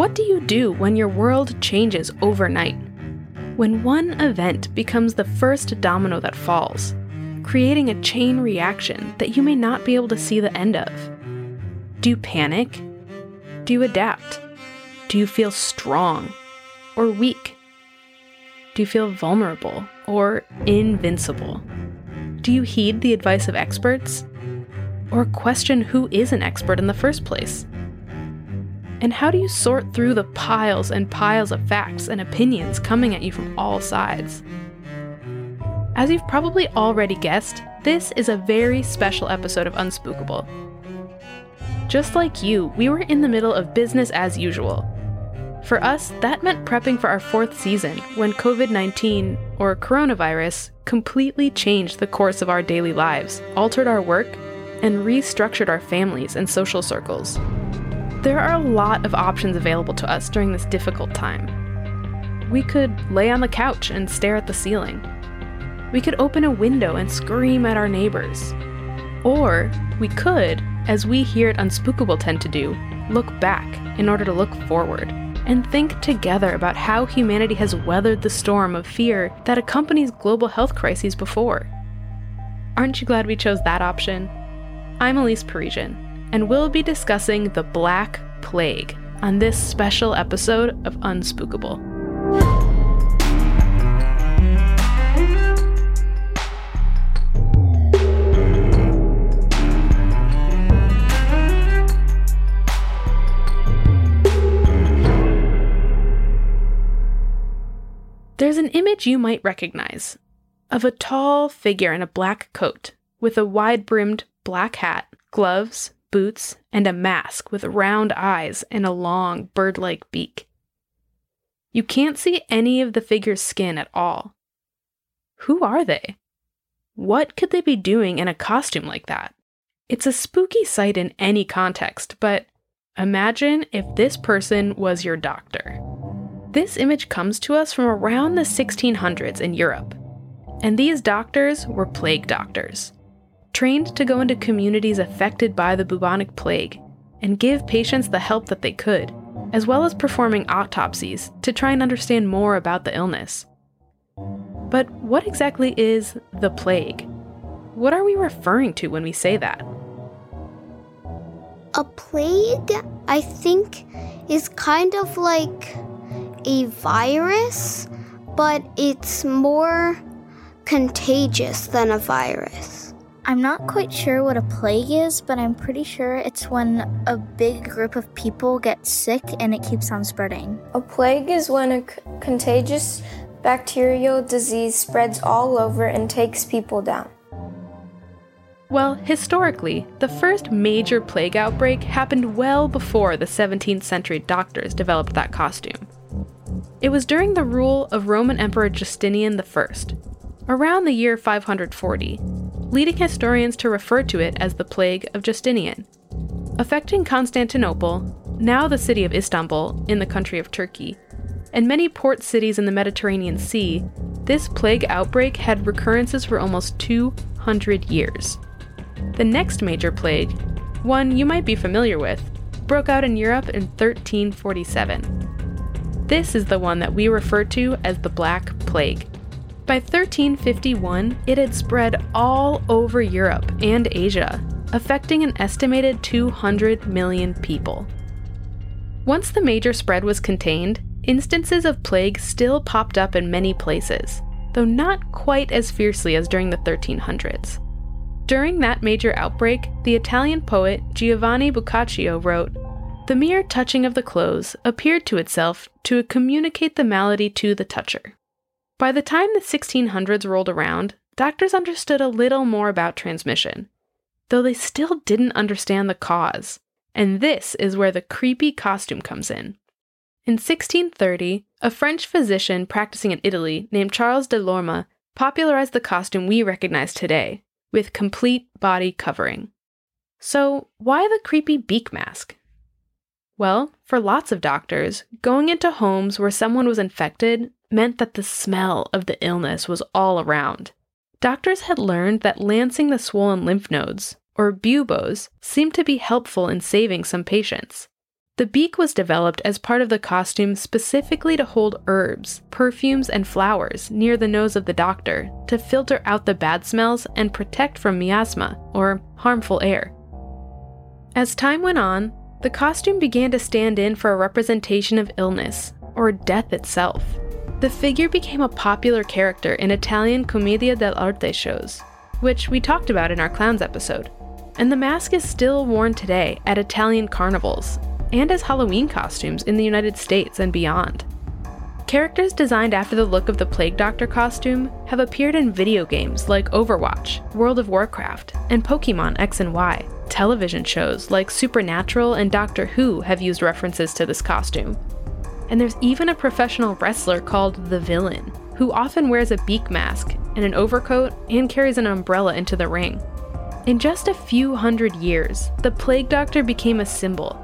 What do you do when your world changes overnight? When one event becomes the first domino that falls, creating a chain reaction that you may not be able to see the end of? Do you panic? Do you adapt? Do you feel strong or weak? Do you feel vulnerable or invincible? Do you heed the advice of experts? Or question who is an expert in the first place? And how do you sort through the piles and piles of facts and opinions coming at you from all sides? As you've probably already guessed, this is a very special episode of Unspookable. Just like you, we were in the middle of business as usual. For us, that meant prepping for our fourth season when COVID 19, or coronavirus, completely changed the course of our daily lives, altered our work, and restructured our families and social circles. There are a lot of options available to us during this difficult time. We could lay on the couch and stare at the ceiling. We could open a window and scream at our neighbors. Or we could, as we here at Unspookable tend to do, look back in order to look forward and think together about how humanity has weathered the storm of fear that accompanies global health crises before. Aren't you glad we chose that option? I'm Elise Parisian, and we'll be discussing the Black Plague on this special episode of Unspookable. There's an image you might recognize of a tall figure in a black coat with a wide brimmed black hat, gloves, boots, and a mask with round eyes and a long, bird like beak. You can't see any of the figure's skin at all. Who are they? What could they be doing in a costume like that? It's a spooky sight in any context, but imagine if this person was your doctor. This image comes to us from around the 1600s in Europe, and these doctors were plague doctors trained to go into communities affected by the bubonic plague and give patients the help that they could, as well as performing autopsies to try and understand more about the illness. But what exactly is the plague? What are we referring to when we say that? A plague, I think, is kind of like a virus, but it's more contagious than a virus. I'm not quite sure what a plague is, but I'm pretty sure it's when a big group of people get sick and it keeps on spreading. A plague is when a c- contagious bacterial disease spreads all over and takes people down. Well, historically, the first major plague outbreak happened well before the 17th century doctors developed that costume. It was during the rule of Roman Emperor Justinian I, around the year 540, leading historians to refer to it as the Plague of Justinian. Affecting Constantinople, now the city of Istanbul, in the country of Turkey, and many port cities in the Mediterranean Sea, this plague outbreak had recurrences for almost 200 years. The next major plague, one you might be familiar with, broke out in Europe in 1347. This is the one that we refer to as the Black Plague. By 1351, it had spread all over Europe and Asia, affecting an estimated 200 million people. Once the major spread was contained, instances of plague still popped up in many places, though not quite as fiercely as during the 1300s. During that major outbreak, the Italian poet Giovanni Boccaccio wrote, The mere touching of the clothes appeared to itself to communicate the malady to the toucher. By the time the 1600s rolled around, doctors understood a little more about transmission. though they still didn't understand the cause. And this is where the creepy costume comes in. In 1630, a French physician practicing in Italy named Charles de Lorme popularized the costume we recognize today, with complete body covering. So, why the creepy beak mask? Well, for lots of doctors, going into homes where someone was infected meant that the smell of the illness was all around. Doctors had learned that lancing the swollen lymph nodes, or buboes, seemed to be helpful in saving some patients. The beak was developed as part of the costume specifically to hold herbs, perfumes, and flowers near the nose of the doctor to filter out the bad smells and protect from miasma, or harmful air. As time went on, the costume began to stand in for a representation of illness, or death itself. The figure became a popular character in Italian commedia dell'arte shows, which we talked about in our clowns episode. And the mask is still worn today at Italian carnivals and as Halloween costumes in the United States and beyond. Characters designed after the look of the Plague Doctor costume have appeared in video games like Overwatch, World of Warcraft, and Pokemon X and Y. Television shows like Supernatural and Doctor Who have used references to this costume, and there's even a professional wrestler called the Villain, who often wears a beak mask and an overcoat and carries an umbrella into the ring. In just a few hundred years, the Plague Doctor became a symbol,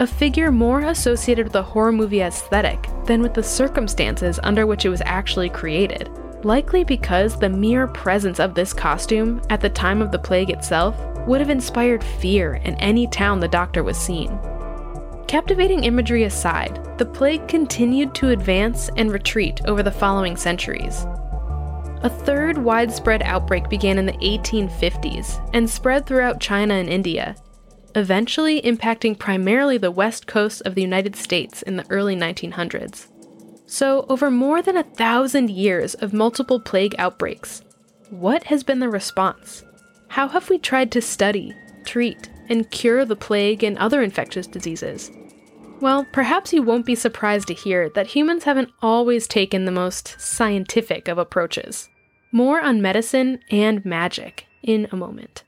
a figure more associated with the horror movie aesthetic than with the circumstances under which it was actually created. Likely because the mere presence of this costume at the time of the plague itself would have inspired fear in any town the Doctor was seen. Captivating imagery aside, the plague continued to advance and retreat over the following centuries. A third widespread outbreak began in the 1850s and spread throughout China and India, eventually impacting primarily the west coast of the United States in the early 1900s. So, over more than a thousand years of multiple plague outbreaks, what has been the response? How have we tried to study, treat, and cure the plague and other infectious diseases? Well, perhaps you won't be surprised to hear that humans haven't always taken the most scientific of approaches. More on medicine and magic in a moment.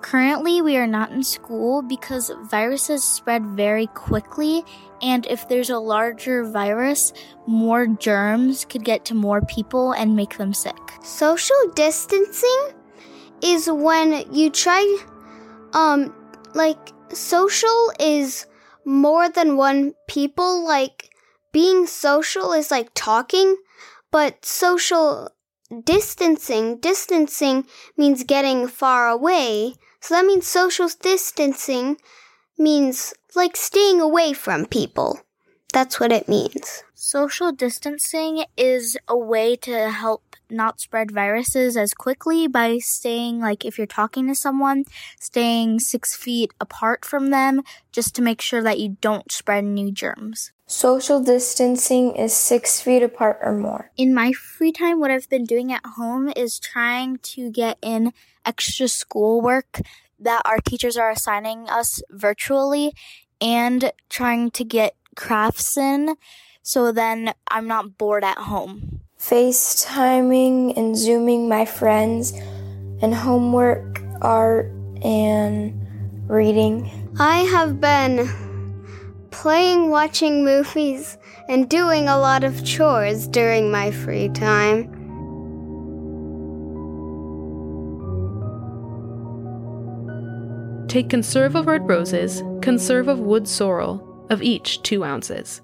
Currently, we are not in school because viruses spread very quickly, and if there's a larger virus, more germs could get to more people and make them sick. Social distancing is when you try um like social is more than one people. Like being social is like talking but social distancing distancing means getting far away. So that means social distancing means like staying away from people. That's what it means. Social distancing is a way to help not spread viruses as quickly by staying, like, if you're talking to someone, staying six feet apart from them just to make sure that you don't spread new germs. Social distancing is six feet apart or more. In my free time, what I've been doing at home is trying to get in extra schoolwork that our teachers are assigning us virtually and trying to get crafts in so then I'm not bored at home. FaceTiming and Zooming my friends, and homework, art, and reading. I have been playing, watching movies, and doing a lot of chores during my free time. Take conserve of red roses, conserve of wood sorrel, of each two ounces.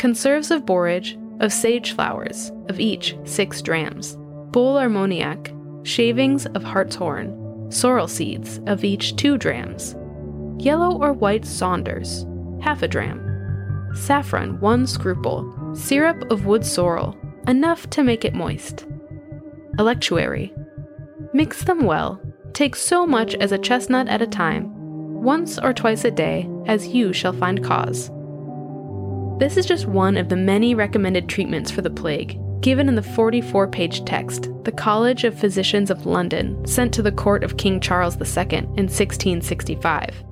Conserves of borage, of sage flowers, of each six drams. Bole armoniac, shavings of hartshorn, sorrel seeds, of each two drams. Yellow or white saunders, half a dram. Saffron, one scruple. Syrup of wood sorrel, enough to make it moist. Electuary. Mix them well. Take so much as a chestnut at a time, once or twice a day, as you shall find cause. This is just one of the many recommended treatments for the plague, given in the 44 page text the College of Physicians of London sent to the court of King Charles II in 1665.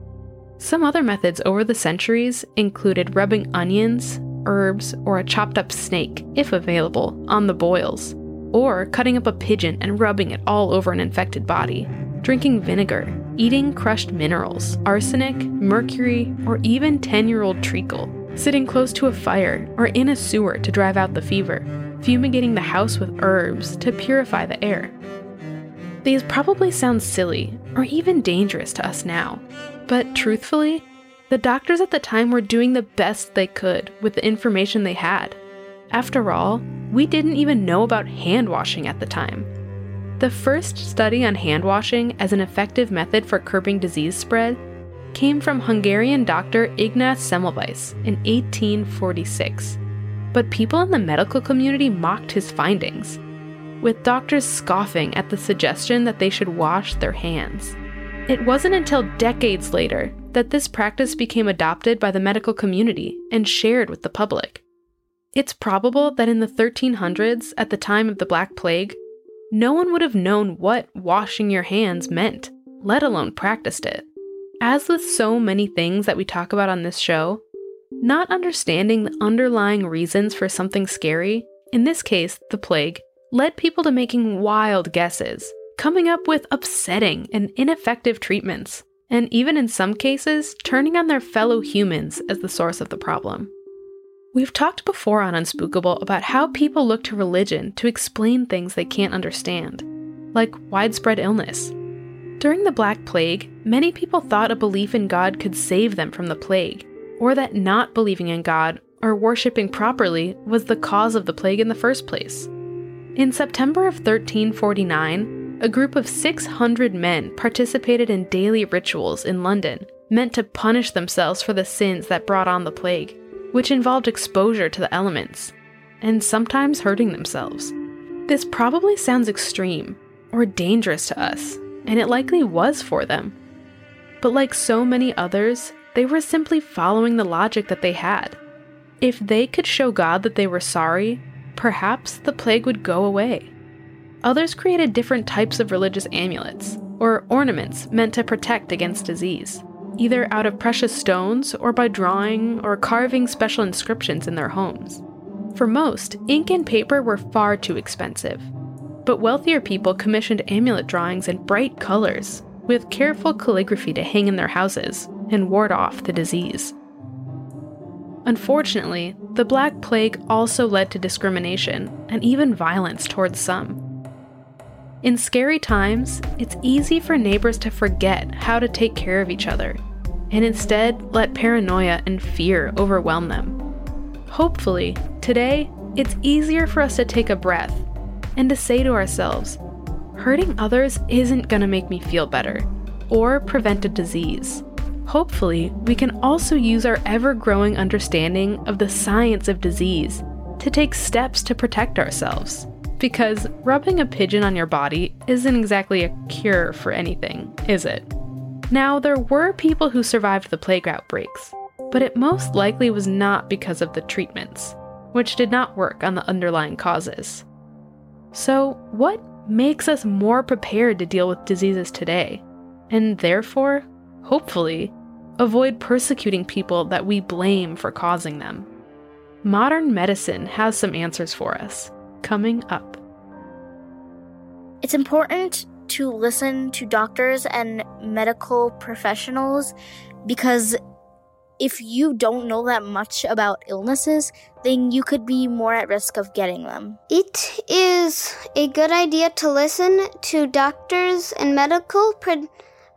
Some other methods over the centuries included rubbing onions, herbs, or a chopped up snake, if available, on the boils, or cutting up a pigeon and rubbing it all over an infected body, drinking vinegar, eating crushed minerals, arsenic, mercury, or even 10 year old treacle, sitting close to a fire or in a sewer to drive out the fever, fumigating the house with herbs to purify the air. These probably sound silly or even dangerous to us now, but truthfully, the doctors at the time were doing the best they could with the information they had. After all, we didn't even know about hand washing at the time. The first study on hand washing as an effective method for curbing disease spread came from Hungarian doctor Ignaz Semmelweis in 1846. But people in the medical community mocked his findings, with doctors scoffing at the suggestion that they should wash their hands. It wasn't until decades later that this practice became adopted by the medical community and shared with the public. It's probable that in the 1300s, at the time of the Black Plague, no one would have known what washing your hands meant, let alone practiced it. As with so many things that we talk about on this show, not understanding the underlying reasons for something scary, in this case, the plague, led people to making wild guesses, coming up with upsetting and ineffective treatments, and even in some cases, turning on their fellow humans as the source of the problem. We've talked before on Unspookable about how people look to religion to explain things they can't understand, like widespread illness. During the Black Plague, many people thought a belief in God could save them from the plague, or that not believing in God or worshipping properly was the cause of the plague in the first place. In September of 1349, a group of 600 men participated in daily rituals in London meant to punish themselves for the sins that brought on the plague which involved exposure to the elements, and sometimes hurting themselves. This probably sounds extreme or dangerous to us, and it likely was for them. But like so many others, they were simply following the logic that they had. If they could show God that they were sorry, perhaps the plague would go away. Others created different types of religious amulets, or ornaments meant to protect against disease either out of precious stones or by drawing or carving special inscriptions in their homes. For most, ink and paper were far too expensive, but wealthier people commissioned amulet drawings in bright colors, with careful calligraphy to hang in their houses and ward off the disease. Unfortunately, the Black Plague also led to discrimination and even violence towards some. In scary times, it's easy for neighbors to forget how to take care of each other and instead let paranoia and fear overwhelm them. Hopefully, today, it's easier for us to take a breath and to say to ourselves, hurting others isn't going to make me feel better or prevent a disease. Hopefully, we can also use our ever growing understanding of the science of disease to take steps to protect ourselves because rubbing a pigeon on your body isn't exactly a cure for anything, is it? Now, there were people who survived the plague outbreaks, but it most likely was not because of the treatments, which did not work on the underlying causes. So, what makes us more prepared to deal with diseases today, and therefore, hopefully, avoid persecuting people that we blame for causing them? Modern medicine has some answers for us coming up. It's important to listen to doctors and medical professionals because if you don't know that much about illnesses, then you could be more at risk of getting them. It is a good idea to listen to doctors and medical pro-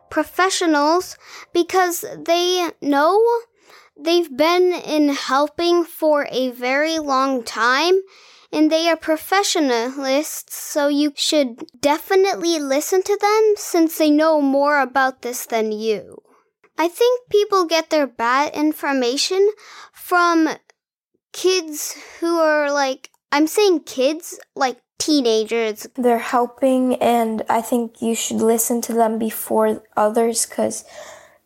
professionals because they know they've been in helping for a very long time and they are professionalists, so you should definitely listen to them since they know more about this than you. I think people get their bad information from kids who are like, I'm saying kids, like teenagers. They're helping, and I think you should listen to them before others because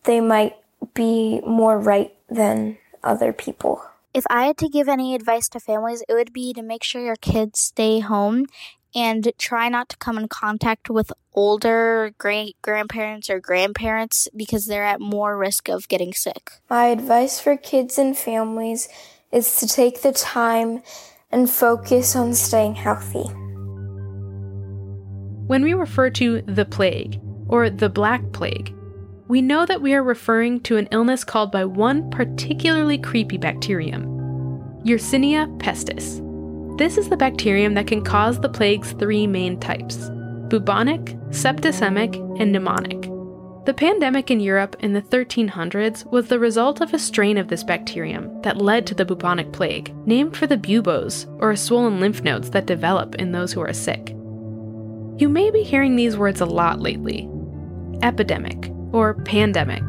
they might be more right than other people. If I had to give any advice to families, it would be to make sure your kids stay home and try not to come in contact with older great grandparents or grandparents because they're at more risk of getting sick. My advice for kids and families is to take the time and focus on staying healthy. when we refer to the plague, or the Black Plague, we know that we are referring to an illness called by one particularly creepy bacterium, Yersinia pestis. This is the bacterium that can cause the plague's three main types bubonic, septicemic, and pneumonic. The pandemic in Europe in the 1300s was the result of a strain of this bacterium that led to the bubonic plague, named for the buboes, or swollen lymph nodes that develop in those who are sick. You may be hearing these words a lot lately epidemic, or pandemic.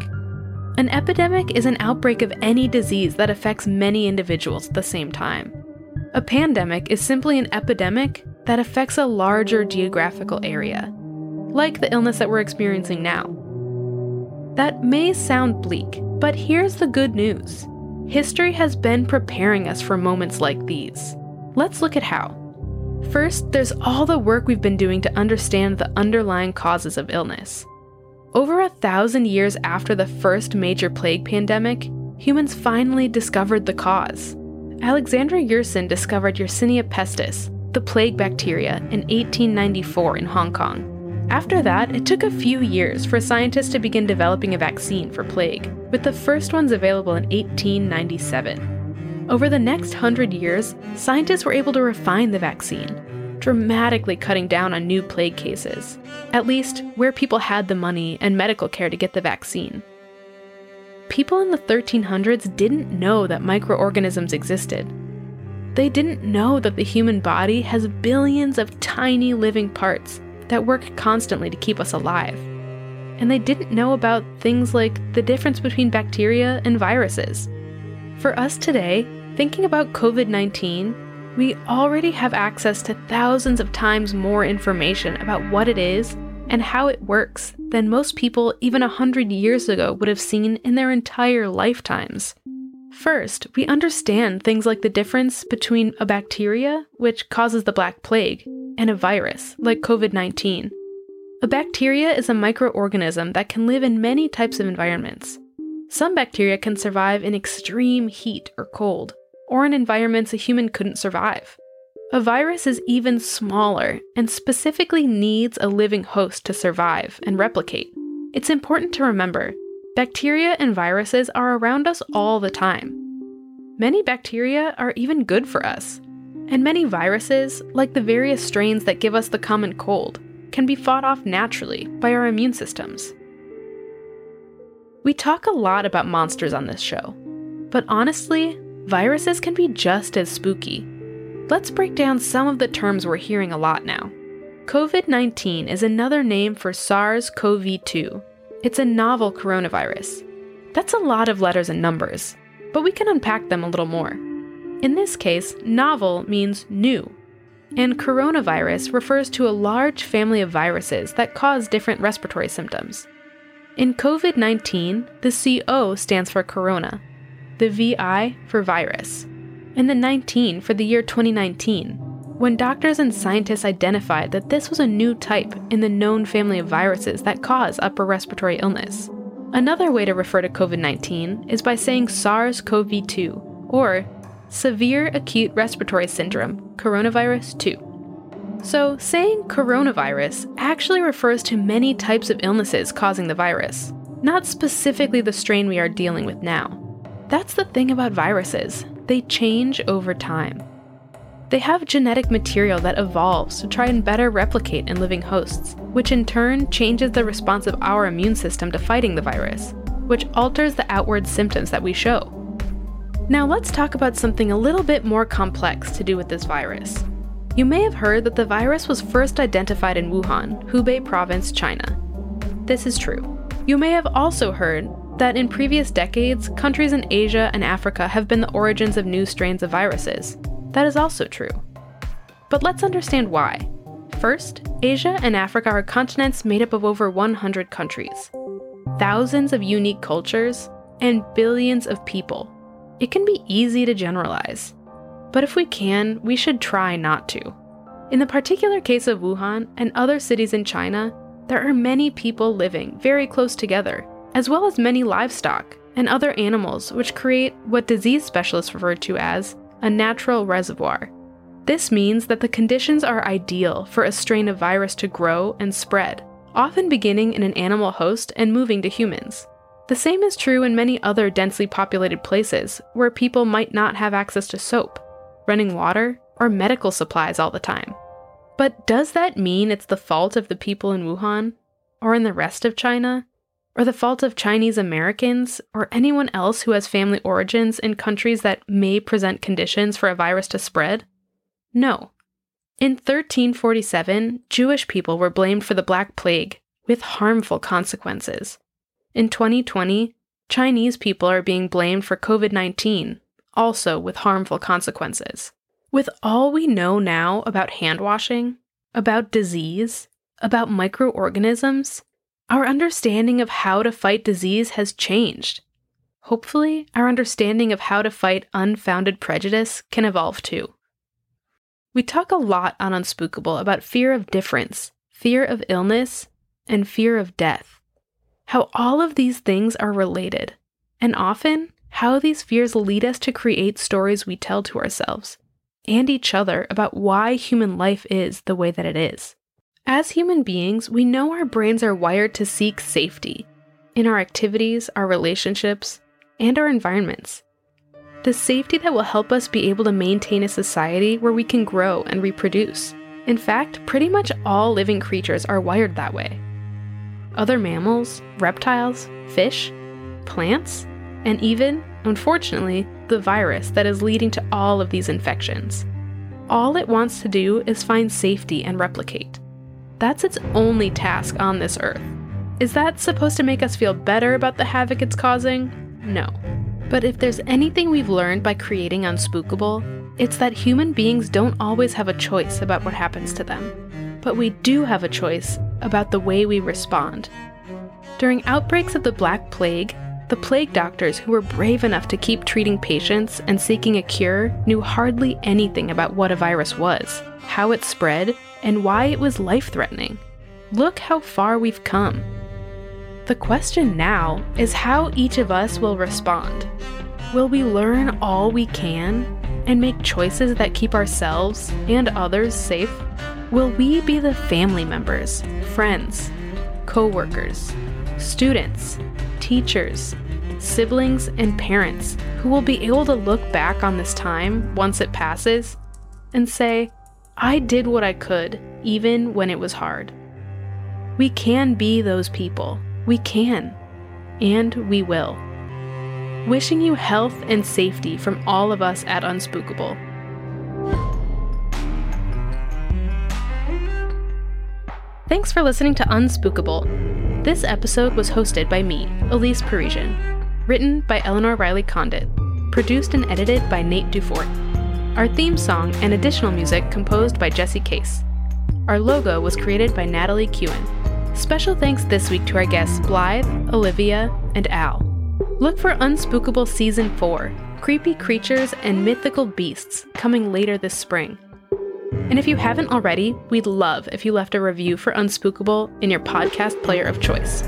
An epidemic is an outbreak of any disease that affects many individuals at the same time. A pandemic is simply an epidemic that affects a larger geographical area, like the illness that we're experiencing now. That may sound bleak, but here's the good news history has been preparing us for moments like these. Let's look at how. First, there's all the work we've been doing to understand the underlying causes of illness. Over a thousand years after the first major plague pandemic, humans finally discovered the cause. Alexander Yersin discovered Yersinia pestis, the plague bacteria, in 1894 in Hong Kong. After that, it took a few years for scientists to begin developing a vaccine for plague, with the first ones available in 1897. Over the next hundred years, scientists were able to refine the vaccine, dramatically cutting down on new plague cases, at least where people had the money and medical care to get the vaccine. People in the 1300s didn't know that microorganisms existed. They didn't know that the human body has billions of tiny living parts that work constantly to keep us alive. And they didn't know about things like the difference between bacteria and viruses. For us today, thinking about COVID 19, we already have access to thousands of times more information about what it is and how it works than most people even a hundred years ago would have seen in their entire lifetimes. First, we understand things like the difference between a bacteria, which causes the Black Plague, and a virus, like COVID 19. A bacteria is a microorganism that can live in many types of environments. Some bacteria can survive in extreme heat or cold, or in environments a human couldn't survive. A virus is even smaller and specifically needs a living host to survive and replicate. It's important to remember bacteria and viruses are around us all the time. Many bacteria are even good for us, and many viruses, like the various strains that give us the common cold, can be fought off naturally by our immune systems. We talk a lot about monsters on this show, but honestly, viruses can be just as spooky. Let's break down some of the terms we're hearing a lot now. COVID 19 is another name for SARS CoV 2. It's a novel coronavirus. That's a lot of letters and numbers, but we can unpack them a little more. In this case, novel means new, and coronavirus refers to a large family of viruses that cause different respiratory symptoms. In COVID 19, the CO stands for corona, the VI for virus, and the 19 for the year 2019, when doctors and scientists identified that this was a new type in the known family of viruses that cause upper respiratory illness. Another way to refer to COVID 19 is by saying SARS CoV 2, or Severe Acute Respiratory Syndrome, Coronavirus 2. So, saying coronavirus actually refers to many types of illnesses causing the virus, not specifically the strain we are dealing with now. That's the thing about viruses, they change over time. They have genetic material that evolves to try and better replicate in living hosts, which in turn changes the response of our immune system to fighting the virus, which alters the outward symptoms that we show. Now let's talk about something a little bit more complex to do with this virus. You may have heard that the virus was first identified in Wuhan, Hubei province, China. This is true. You may have also heard that in previous decades, countries in Asia and Africa have been the origins of new strains of viruses. That is also true. But let's understand why. First, Asia and Africa are continents made up of over 100 countries, thousands of unique cultures, and billions of people it can be easy to generalize. But if we can, we should try not to. In the particular case of Wuhan and other cities in China, there are many people living very close together, as well as many livestock and other animals, which create what disease specialists refer to as a natural reservoir. This means that the conditions are ideal for a strain of virus to grow and spread, often beginning in an animal host and moving to humans. The same is true in many other densely populated places where people might not have access to soap, running water, or medical supplies all the time. But does that mean it's the fault of the people in Wuhan, or in the rest of China, or the fault of Chinese Americans, or anyone else who has family origins in countries that may present conditions for a virus to spread? No. In 1347, Jewish people were blamed for the Black Plague, with harmful consequences. In 2020, Chinese people are being blamed for COVID 19, also with harmful consequences. With all we know now about hand washing, about disease, about microorganisms, our understanding of how to fight disease has changed. Hopefully, our understanding of how to fight unfounded prejudice can evolve too. We talk a lot on Unspookable about fear of difference, fear of illness, and fear of death. How all of these things are related, and often how these fears lead us to create stories we tell to ourselves and each other about why human life is the way that it is. As human beings, we know our brains are wired to seek safety in our activities, our relationships, and our environments. The safety that will help us be able to maintain a society where we can grow and reproduce. In fact, pretty much all living creatures are wired that way. Other mammals, reptiles, fish, plants, and even, unfortunately, the virus that is leading to all of these infections. All it wants to do is find safety and replicate. That's its only task on this earth. Is that supposed to make us feel better about the havoc it's causing? No. But if there's anything we've learned by creating Unspookable, it's that human beings don't always have a choice about what happens to them. But we do have a choice about the way we respond. During outbreaks of the Black Plague, the plague doctors who were brave enough to keep treating patients and seeking a cure knew hardly anything about what a virus was, how it spread, and why it was life threatening. Look how far we've come. The question now is how each of us will respond. Will we learn all we can and make choices that keep ourselves and others safe? Will we be the family members, friends, co workers, students, teachers, siblings, and parents who will be able to look back on this time once it passes and say, I did what I could, even when it was hard. We can be those people. We can. And we will. Wishing you health and safety from all of us at Unspookable. Thanks for listening to Unspookable. This episode was hosted by me, Elise Parisian. Written by Ellenor Riley Condit. Produced and edited by Nate DuFort. Our theme song and additional music composed by Jesse Case. Our logo was created by Natalie Khuen. Special thanks this week to our guests Blythe, Olivia, and Al. Look for Unspookable Season 4 Creepy Creatures and Mythical Beasts coming later this spring. And if you haven't already, we'd love if you left a review for Unspookable in your podcast player of choice.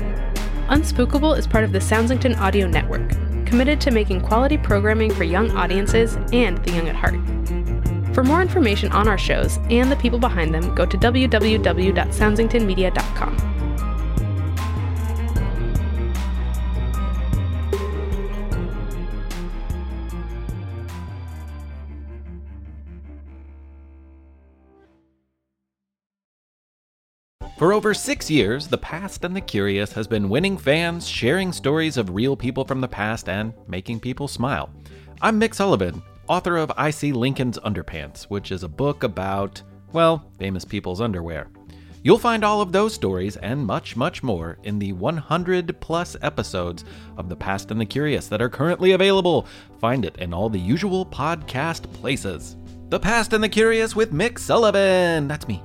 Unspookable is part of the Soundsington Audio Network, committed to making quality programming for young audiences and the young at heart. For more information on our shows and the people behind them, go to www.soundsingtonmedia.com. For over six years, The Past and the Curious has been winning fans, sharing stories of real people from the past, and making people smile. I'm Mick Sullivan, author of I See Lincoln's Underpants, which is a book about, well, famous people's underwear. You'll find all of those stories and much, much more in the 100 plus episodes of The Past and the Curious that are currently available. Find it in all the usual podcast places. The Past and the Curious with Mick Sullivan. That's me.